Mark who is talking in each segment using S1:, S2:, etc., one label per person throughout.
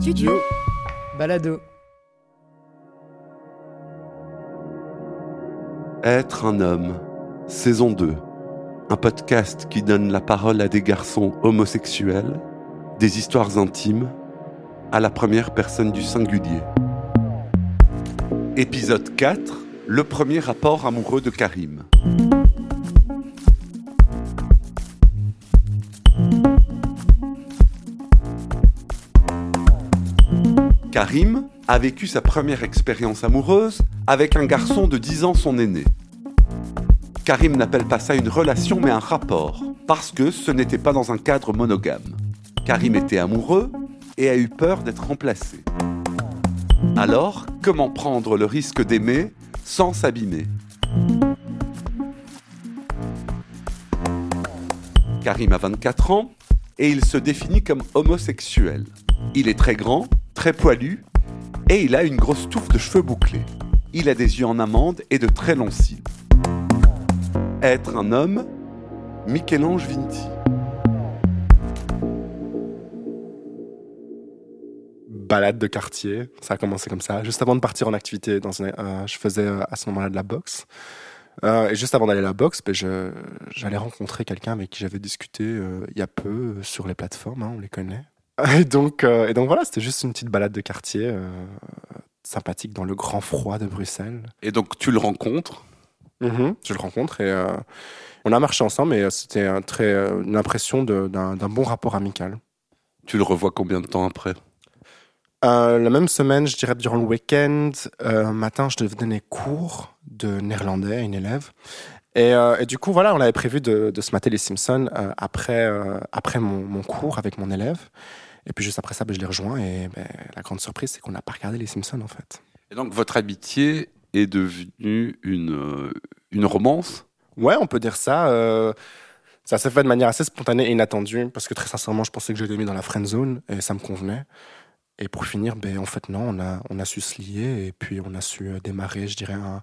S1: Studio. Balado.
S2: Être un homme, saison 2. Un podcast qui donne la parole à des garçons homosexuels, des histoires intimes, à la première personne du singulier. Épisode 4. Le premier rapport amoureux de Karim. Karim a vécu sa première expérience amoureuse avec un garçon de 10 ans son aîné. Karim n'appelle pas ça une relation mais un rapport, parce que ce n'était pas dans un cadre monogame. Karim était amoureux et a eu peur d'être remplacé. Alors, comment prendre le risque d'aimer sans s'abîmer? Karim a 24 ans et il se définit comme homosexuel. Il est très grand, très poilu et il a une grosse touffe de cheveux bouclés. Il a des yeux en amande et de très longs cils. Être un homme, Michel-Ange Vinti.
S3: balade de quartier. Ça a commencé comme ça. Juste avant de partir en activité, dans euh, je faisais euh, à ce moment-là de la boxe. Euh, et juste avant d'aller à la boxe, ben, j'allais rencontrer quelqu'un avec qui j'avais discuté il y a peu sur les plateformes, hein, on les connaît. Et donc, et donc voilà, c'était juste une petite balade de quartier sympathique dans le grand froid de Bruxelles.
S2: Et donc tu le rencontres
S3: mm-hmm. Je le rencontre et on a marché ensemble et c'était un très, une impression d'un bon rapport amical.
S2: Tu le revois combien de temps après?
S3: Euh, la même semaine, je dirais durant le week-end, euh, un matin, je devais donner cours de néerlandais à une élève. Et, euh, et, du coup, voilà, on avait prévu de, de se mater les Simpsons après, après mon, mon, cours avec mon élève. Et puis juste après ça, ben, je l'ai rejoint. Et ben, la grande surprise, c'est qu'on n'a pas regardé les Simpsons, en fait.
S2: Et donc, votre amitié est devenue une, une romance?
S3: Ouais, on peut dire ça. ça s'est fait de manière assez spontanée et inattendue. Parce que très sincèrement, je pensais que j'étais mis dans la friend zone et ça me convenait. Et pour finir, ben, en fait, non, on a, on a su se lier et puis on a su euh, démarrer, je dirais, un,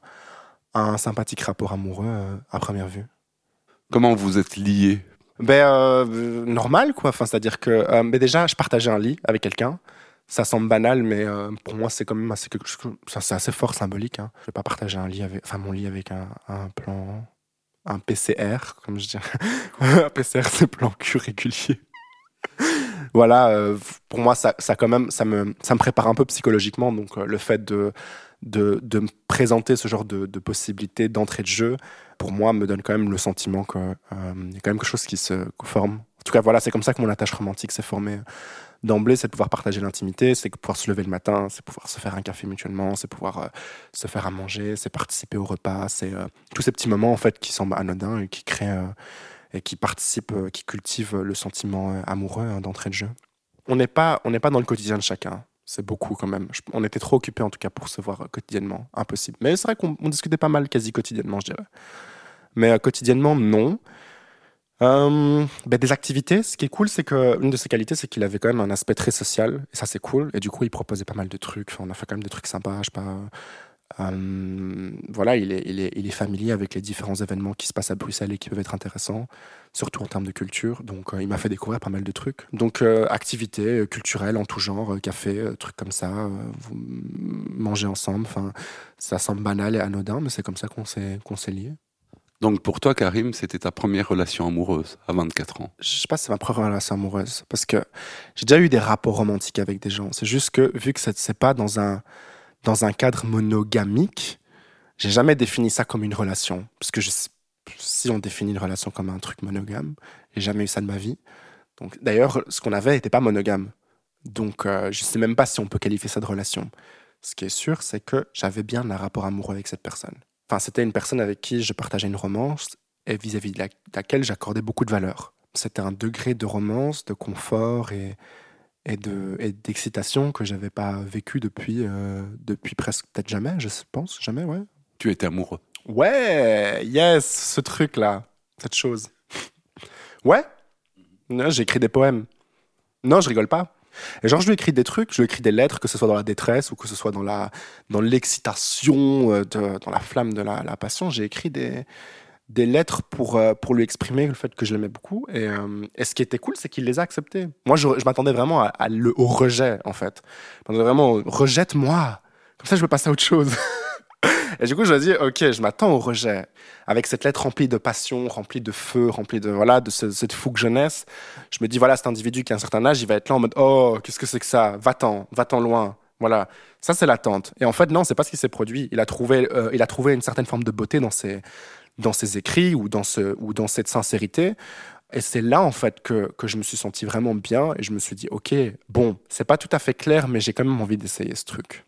S3: un sympathique rapport amoureux euh, à première vue.
S2: Comment vous êtes liés?
S3: Ben, euh, Normal, quoi. Enfin, C'est-à-dire que ben déjà, je partageais un lit avec quelqu'un. Ça semble banal, mais pour moi, c'est quand même assez, c'est assez fort symbolique. Hein. Je vais pas partager un lit avec, enfin, mon lit avec un, un plan, un PCR, comme je dis. un PCR, c'est plan cul régulier voilà, euh, pour moi, ça, ça, quand même, ça me, ça me prépare un peu psychologiquement. Donc, euh, le fait de, de, de, me présenter ce genre de, de possibilités d'entrée de jeu, pour moi, me donne quand même le sentiment qu'il euh, y a quand même quelque chose qui se forme. En tout cas, voilà, c'est comme ça que mon attache romantique s'est formée d'emblée, c'est pouvoir partager l'intimité, c'est pouvoir se lever le matin, c'est pouvoir se faire un café mutuellement, c'est pouvoir se faire à manger, c'est participer au repas, c'est tous ces petits moments en fait qui semblent anodins et qui créent et qui participe, euh, qui cultive le sentiment euh, amoureux hein, d'entrée de jeu. On n'est pas, on n'est pas dans le quotidien de chacun. C'est beaucoup quand même. On était trop occupés en tout cas pour se voir euh, quotidiennement. Impossible. Mais c'est vrai qu'on discutait pas mal quasi quotidiennement, je dirais. Mais quotidiennement, non. Ben, des activités, ce qui est cool, c'est que une de ses qualités, c'est qu'il avait quand même un aspect très social, et ça c'est cool. Et du coup, il proposait pas mal de trucs. on a fait quand même des trucs sympas, je sais pas, euh, voilà, il est, il, est, il est, familier avec les différents événements qui se passent à Bruxelles et qui peuvent être intéressants, surtout en termes de culture. Donc, euh, il m'a fait découvrir pas mal de trucs. Donc, euh, activités culturelles en tout genre, café, trucs comme ça, manger ensemble. Enfin, ça semble banal et anodin, mais c'est comme ça qu'on s'est s'est liés.
S2: Donc pour toi, Karim, c'était ta première relation amoureuse à 24 ans?
S3: Je sais pas si c'est ma première relation amoureuse, parce que j'ai déjà eu des rapports romantiques avec des gens. C'est juste que vu que c'est pas dans un dans un cadre monogamique, j'ai jamais défini ça comme une relation. Parce que je, si on définit une relation comme un truc monogame, j'ai jamais eu ça de ma vie. Donc, d'ailleurs, ce qu'on avait n'était pas monogame. Donc, euh, je sais même pas si on peut qualifier ça de relation. Ce qui est sûr, c'est que j'avais bien un rapport amoureux avec cette personne. Enfin, c'était une personne avec qui je partageais une romance et vis-à-vis de laquelle j'accordais beaucoup de valeur. C'était un degré de romance, de confort et, et de d'excitation que j'avais pas vécu depuis euh, depuis presque peut-être jamais je pense jamais ouais
S2: tu étais amoureux
S3: ouais yes ce truc là cette chose ouais j'ai écrit des poèmes non je rigole pas et genre je lui écris des trucs je lui écris des lettres que ce soit dans la détresse ou que ce soit dans la dans l'excitation euh, dans la flamme de la, passion j'ai écrit des des lettres pour, euh, pour lui exprimer le fait que je l'aimais beaucoup. Et, euh, et, ce qui était cool, c'est qu'il les a acceptées. Moi, je, m'attendais vraiment au rejet, en fait. Je m'attendais vraiment au rejette-moi. Comme ça, je veux passer à autre chose. et du coup, je me dis, OK, je m'attends au rejet. Avec cette lettre remplie de passion, remplie de feu, remplie de, voilà, de cette fougue jeunesse, je me dis, voilà, cet individu qui a un certain âge, il va être là en mode, oh, qu'est-ce que c'est que ça? Va-t'en, va-t'en loin. Voilà, ça c'est l'attente. Et en fait, non, c'est pas ce qui s'est produit. Il a trouvé, euh, il a trouvé une certaine forme de beauté dans ses, dans ses écrits ou dans, ce, ou dans cette sincérité. Et c'est là, en fait, que, que, je me suis senti vraiment bien et je me suis dit, OK, bon, c'est pas tout à fait clair, mais j'ai quand même envie d'essayer ce truc.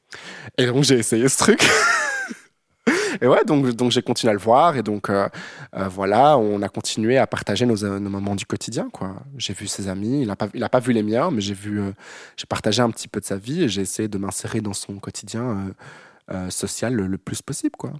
S3: Et donc, j'ai essayé ce truc. et ouais, donc, donc j'ai continué à le voir et donc, euh, euh, voilà, on a continué à partager nos, nos moments du quotidien, quoi. J'ai vu ses amis, il n'a pas, pas vu les miens, mais j'ai vu, euh, j'ai partagé un petit peu de sa vie et j'ai essayé de m'insérer dans son quotidien social le, plus possible, quoi.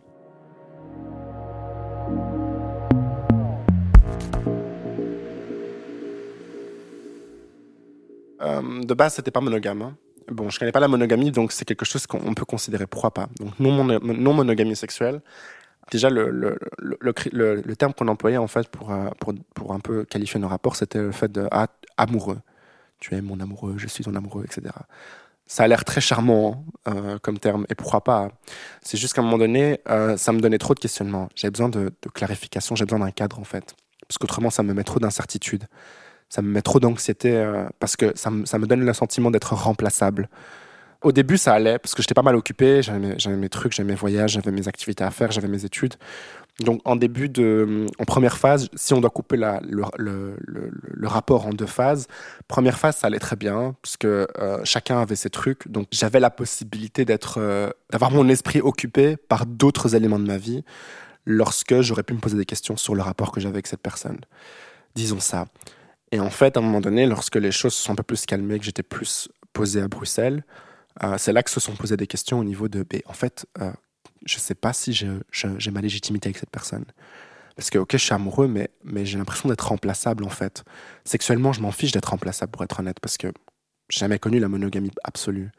S3: Euh, de base, c'était pas monogame. Hein. Bon, je connais pas la monogamie, donc c'est quelque chose qu'on peut considérer. Pourquoi pas Donc, non, monogamie sexuelle. Déjà, le, terme qu'on employait en fait pour, euh, pour, pour, un peu qualifier nos rapports, c'était le fait de ah, amoureux. Tu es mon amoureux, je suis ton amoureux, etc. Ça a l'air très charmant euh, comme terme, et pourquoi pas C'est juste qu'à un moment donné, ça me donnait trop de questionnements. J'avais besoin de, clarification, j'ai besoin d'un cadre en fait, parce qu'autrement, ça me met trop d'incertitude ça me met trop d'anxiété euh, parce que ça, me donne le sentiment d'être remplaçable. Au début, ça allait parce que j'étais pas mal occupé, j'avais mes, trucs, j'avais mes voyages, j'avais mes activités à faire, j'avais mes études. Donc, en début de, en première phase, si on doit couper le, rapport en deux phases, première phase, ça allait très bien parce que euh, chacun avait ses trucs. Donc, j'avais la possibilité d'être, euh, d'avoir mon esprit occupé par d'autres éléments de ma vie lorsque j'aurais pu me poser des questions sur le rapport que j'avais avec cette personne. Disons ça. Et en fait, à un moment donné, lorsque les choses se sont un peu plus calmées, que j'étais plus posé à Bruxelles, euh, c'est là que se sont posées des questions au niveau de, en fait, euh, je ne sais pas si j'ai ma légitimité avec cette personne. Parce que, ok, je suis amoureux, mais, mais j'ai l'impression d'être remplaçable, en fait. Sexuellement, je m'en fiche d'être remplaçable, pour être honnête, parce que j'ai jamais connu la monogamie absolue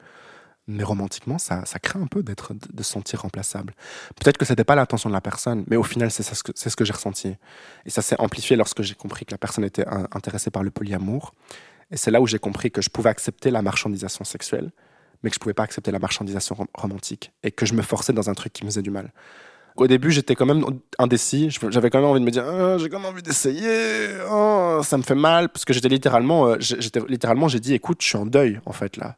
S3: mais romantiquement, ça, ça craint un peu de se sentir remplaçable. Peut-être que c'était pas l'intention de la personne, mais au final, c'est, ce que, j'ai ressenti. Et ça s'est amplifié lorsque j'ai compris que la personne était intéressée par le polyamour. Et c'est là où j'ai compris que je pouvais accepter la marchandisation sexuelle, mais que je pouvais pas accepter la marchandisation romantique. Et que je me forçais dans un truc qui me faisait du mal. Au début, j'étais quand même indécis. J'avais quand même envie de me dire, ah, j'ai quand même envie d'essayer. Oh, ça me fait mal parce que euh, j'étais littéralement, j'ai dit, écoute, je suis en deuil en fait là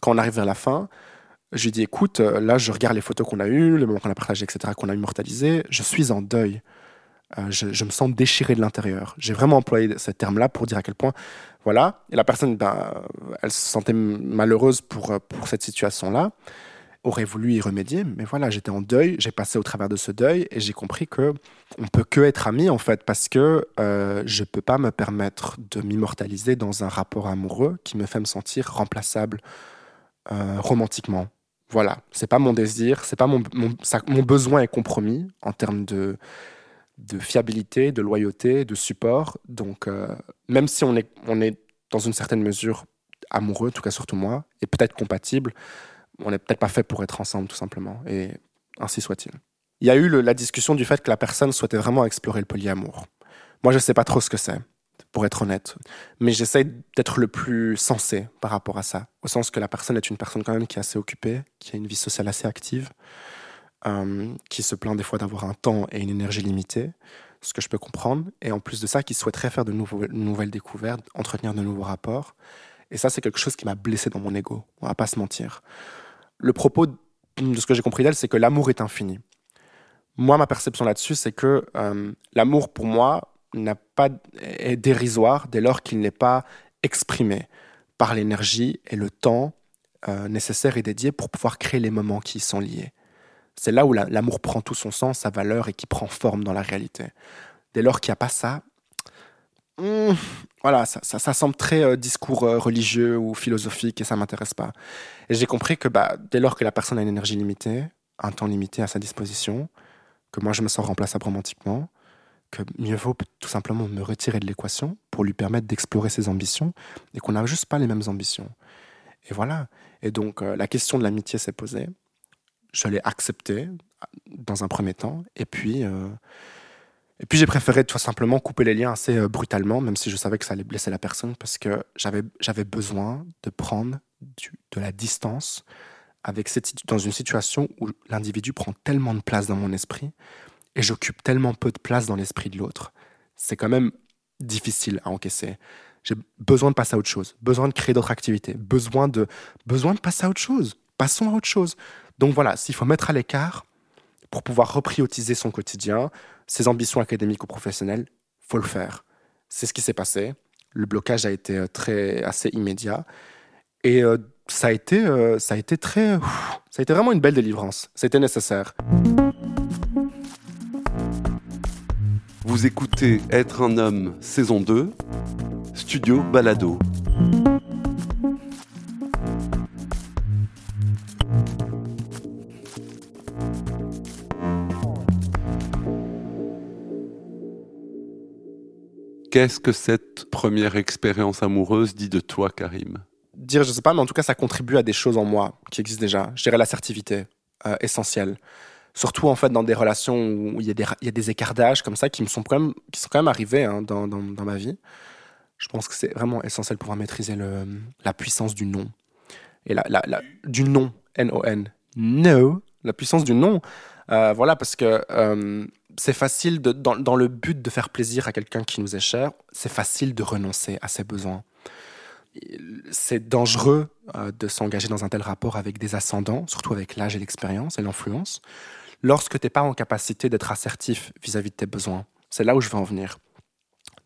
S3: quand on arrive vers la fin, je lui dis écoute, euh, là je regarde les photos qu'on a eues, le moment qu'on a partagé, etc., qu'on a immortalisé, je suis en deuil. Euh, je, me sens déchiré de l'intérieur. J'ai vraiment employé ce terme-là pour dire à quel point, voilà, et la personne, ben, elle se sentait malheureuse pour, pour cette situation-là, aurait voulu y remédier, mais voilà, j'étais en deuil, j'ai passé au travers de ce deuil et j'ai compris que on peut que être amis en fait, parce que euh, je peux pas me permettre de m'immortaliser dans un rapport amoureux qui me fait me sentir remplaçable euh, romantiquement. Voilà, c'est pas mon désir, c'est pas mon, mon, mon, besoin est compromis en termes de, de fiabilité, de loyauté, de support. Donc, euh, même si on est, on est dans une certaine mesure amoureux, en tout cas surtout moi, et peut-être compatible, on n'est peut-être pas fait pour être ensemble tout simplement. Et ainsi soit-il. Il y a eu la discussion du fait que la personne souhaitait vraiment explorer le polyamour. Moi, je sais pas trop ce que c'est pour être honnête. Mais j'essaie d'être le plus sensé par rapport à ça, au sens que la personne est une personne quand même qui est assez occupée, qui a une vie sociale assez active, euh, qui se plaint des fois d'avoir un temps et une énergie limitée, ce que je peux comprendre, et en plus de ça, qui souhaiterait faire de nouvelles découvertes, entretenir de nouveaux rapports. Et ça, c'est quelque chose qui m'a blessé dans mon ego, on va pas se mentir. Le propos de ce que j'ai compris d'elle, c'est que l'amour est infini. Moi, ma perception là-dessus, c'est que euh, l'amour, pour moi, n'a pas est dérisoire dès lors qu'il n'est pas exprimé par l'énergie et le temps euh, nécessaires et dédiés pour pouvoir créer les moments qui y sont liés. C'est là où l'amour prend tout son sens, sa valeur et qui prend forme dans la réalité. Dès lors qu'il n'y a pas ça, hmm, voilà, ça, ça, semble très euh, discours euh, religieux ou philosophique et ça m'intéresse pas. Et j'ai compris que bah, dès lors que la personne a une énergie limitée, un temps limité à sa disposition, que moi je me sens remplaçable romantiquement, que mieux vaut tout simplement me retirer de l'équation pour lui permettre d'explorer ses ambitions et qu'on n'a juste pas les mêmes ambitions. Et voilà. Et donc euh, la question de l'amitié s'est posée. Je l'ai acceptée dans un premier temps. Et puis, euh, Et puis j'ai préféré tout simplement couper les liens assez euh, brutalement, même si je savais que ça allait blesser la personne, parce que j'avais, j'avais besoin de prendre de la distance avec cette, dans une situation où l'individu prend tellement de place dans mon esprit et j'occupe tellement peu de place dans l'esprit de l'autre. C'est quand même difficile à encaisser. J'ai besoin de passer à autre chose, besoin de créer d'autres activités, besoin de, besoin de passer à autre chose. Passons à autre chose. Donc voilà, s'il faut mettre à l'écart pour pouvoir reprioriser son quotidien, ses ambitions académiques ou professionnelles, faut le faire. C'est ce qui s'est passé. Le blocage a été euh, très assez immédiat et euh, ça a été euh, ça a été très ça a été vraiment une belle délivrance. C'était nécessaire.
S2: Vous écoutez Être un homme, saison 2, Studio Balado. Qu'est-ce que cette première expérience amoureuse dit de toi, Karim?
S3: Dire je sais pas mais en tout cas ça contribue à des choses en moi qui existent déjà. Je dirais l'assertivité euh, essentielle. Surtout en fait dans des relations où il y a des il comme ça qui me sont quand même qui sont quand même arrivés hein, dans, ma vie. Je pense que c'est vraiment essentiel pour pouvoir maîtriser la puissance du non. Et la, du non, N-O-N. No, la puissance du non. Euh, voilà, parce que euh, c'est facile, dans le but de faire plaisir à quelqu'un qui nous est cher, c'est facile de renoncer à ses besoins. C'est dangereux euh, de s'engager dans un tel rapport avec des ascendants, surtout avec l'âge et l'expérience et l'influence, lorsque tu n'es pas en capacité d'être assertif vis-à-vis de tes besoins. C'est là où je veux en venir.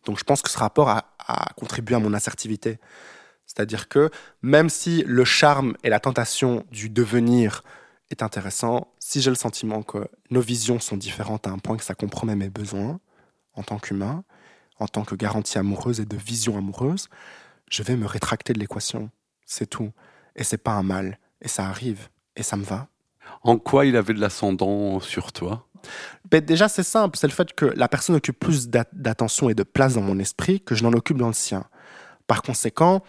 S3: Donc je pense que ce rapport a, a contribué à mon assertivité. C'est-à-dire que même si le charme et la tentation du devenir est intéressant, si j'ai le sentiment que nos visions sont différentes à un point que ça compromet mes besoins en tant qu'humain, en tant que garantie amoureuse et de vision amoureuse, je vais me rétracter de l'équation. C'est tout. Et c'est pas un mal. Et ça arrive. Et ça me va.
S2: En quoi il avait de l'ascendant sur toi?
S3: Ben, déjà, c'est simple. C'est le fait que la personne occupe plus d'a- d'attention et de place dans mon esprit que je n'en occupe dans le sien. Par conséquent,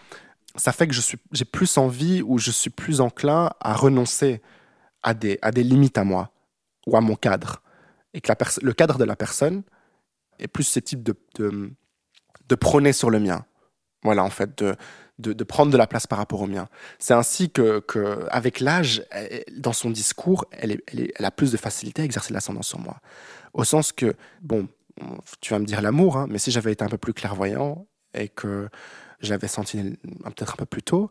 S3: ça fait que j'ai plus envie ou je suis plus enclin à renoncer à des, à des limites à moi ou à mon cadre. Et que la le cadre de la personne est plus susceptible de, de, de prôner sur le mien. Voilà, en fait, de, de, prendre de la place par rapport au mien. C'est ainsi que, avec l'âge, dans son discours, elle, a plus de facilité à exercer l'ascendant sur moi. Au sens que, bon, tu vas me dire l'amour, hein, mais si j'avais été un peu plus clairvoyant et que j'avais senti peut-être un peu plus tôt,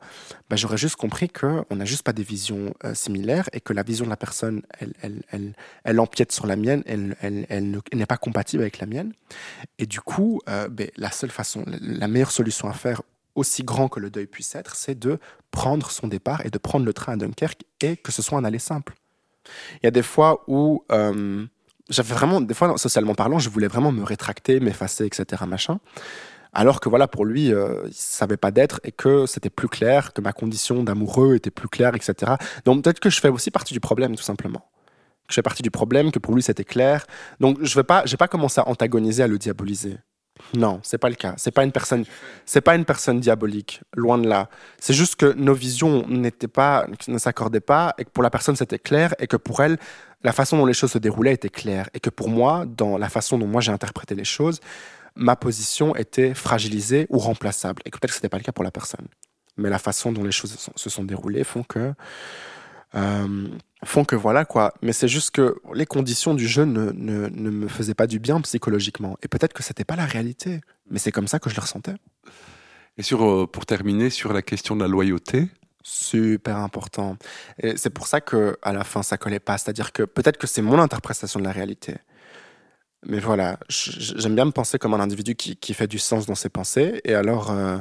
S3: bah, j'aurais juste compris qu'on n'a juste pas des visions euh, similaires et que la vision de la personne, elle, empiète sur la mienne, elle, elle, elle ne- elle n'est pas compatible avec la mienne. Et du coup, euh, ben, la seule façon, la meilleure solution à faire, aussi grand que le deuil puisse être, c'est de prendre son départ et de prendre le train à Dunkerque et que ce soit un aller simple. Il y a des fois où euh, j'avais vraiment, des fois, socialement parlant, je voulais vraiment me rétracter, m'effacer, etc. Machin. Alors que voilà, pour lui, euh, il savait pas d'être et que c'était plus clair, que ma condition d'amoureux était plus claire, etc. Donc peut-être que je fais aussi partie du problème, tout simplement. Que je fais partie du problème, que pour lui c'était clair. Donc je vais pas, j'ai pas commencé à antagoniser, à le diaboliser. Non, c'est pas le cas. C'est pas une personne, c'est pas une personne diabolique, loin de là. C'est juste que nos visions n'étaient pas, ne s'accordaient pas, et que pour la personne c'était clair, et que pour elle, la façon dont les choses se déroulaient était claire, et que pour moi, dans la façon dont moi j'ai interprété les choses, ma position était fragilisée ou remplaçable, et que peut-être que c'était pas le cas pour la personne. Mais la façon dont les choses se sont, déroulées font que euh, font que voilà quoi. Mais c'est juste que les conditions du jeu ne, ne, ne me faisaient pas du bien psychologiquement. Et peut-être que c'était pas la réalité. Mais c'est comme ça que je le ressentais.
S2: Et sur, euh, pour terminer, sur la question de la loyauté,
S3: Super important. Et c'est pour ça que à la fin ça collait pas. C'est-à-dire que peut-être que c'est mon interprétation de la réalité. Mais voilà, j'aime bien me penser comme un individu qui, qui fait du sens dans ses pensées. Et alors, euh,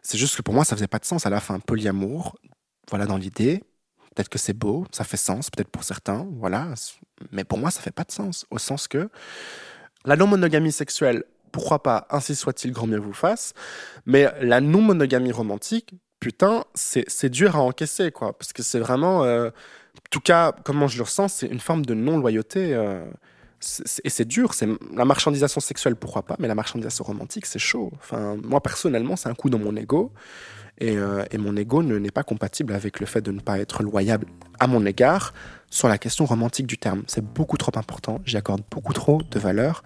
S3: c'est juste que pour moi, ça faisait pas de sens à la fin. Polyamour, voilà dans l'idée. Peut-être que c'est beau, ça fait sens, peut-être pour certains, voilà. Mais pour moi, ça fait pas de sens. Au sens que la non-monogamie sexuelle, pourquoi pas, ainsi soit-il, grand bien vous fasse. Mais la non-monogamie romantique, putain, c'est dur à encaisser, quoi. Parce que c'est vraiment. euh, en tout cas, comment je le ressens, c'est une forme de non-loyauté. euh, et c'est dur, c'est la marchandisation sexuelle, pourquoi pas, mais la marchandisation romantique, c'est chaud. Enfin, moi, personnellement, c'est un coup dans mon ego. Et, euh, et mon ego ne- n'est pas compatible avec le fait de ne pas être loyable à mon égard sur la question romantique du terme. C'est beaucoup trop important. J'y accorde beaucoup trop de valeur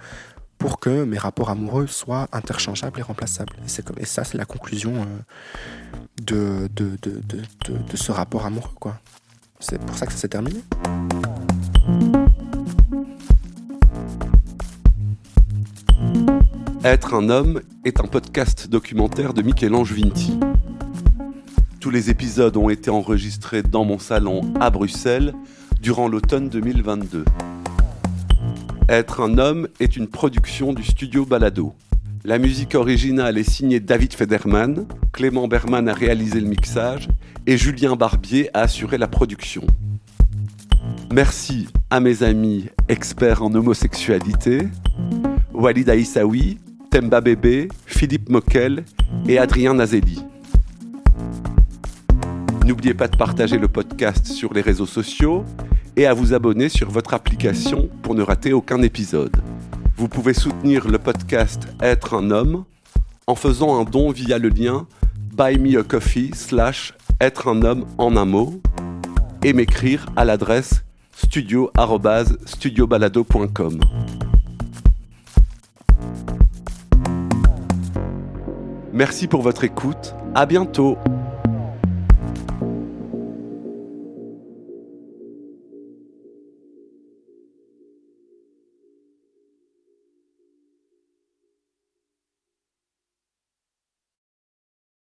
S3: pour que mes rapports amoureux soient interchangeables et remplaçables. Et, ça, c'est la conclusion euh, de, de, de, de, ce rapport amoureux. C'est pour ça que ça s'est terminé.
S2: Être un homme est un podcast documentaire de Michel-Ange Vinti. Tous les épisodes ont été enregistrés dans mon salon à Bruxelles durant l'automne 2022. Être un homme est une production du studio Balado. La musique originale est signée David Federman, Clément Berman a réalisé le mixage et Julien Barbier a assuré la production. Merci à mes amis experts en homosexualité, Walid Aïssaoui, Temba Bébé, Philippe Moquel et Adrien Nazelli. N'oubliez pas de partager le podcast sur les réseaux sociaux et à vous abonner sur votre application pour ne rater aucun épisode. Vous pouvez soutenir le podcast Être un homme en faisant un don via le lien Buy Me a Coffee slash Être un homme en un mot et m'écrire à l'adresse studio@studiobalado.com. Merci pour votre écoute. À bientôt.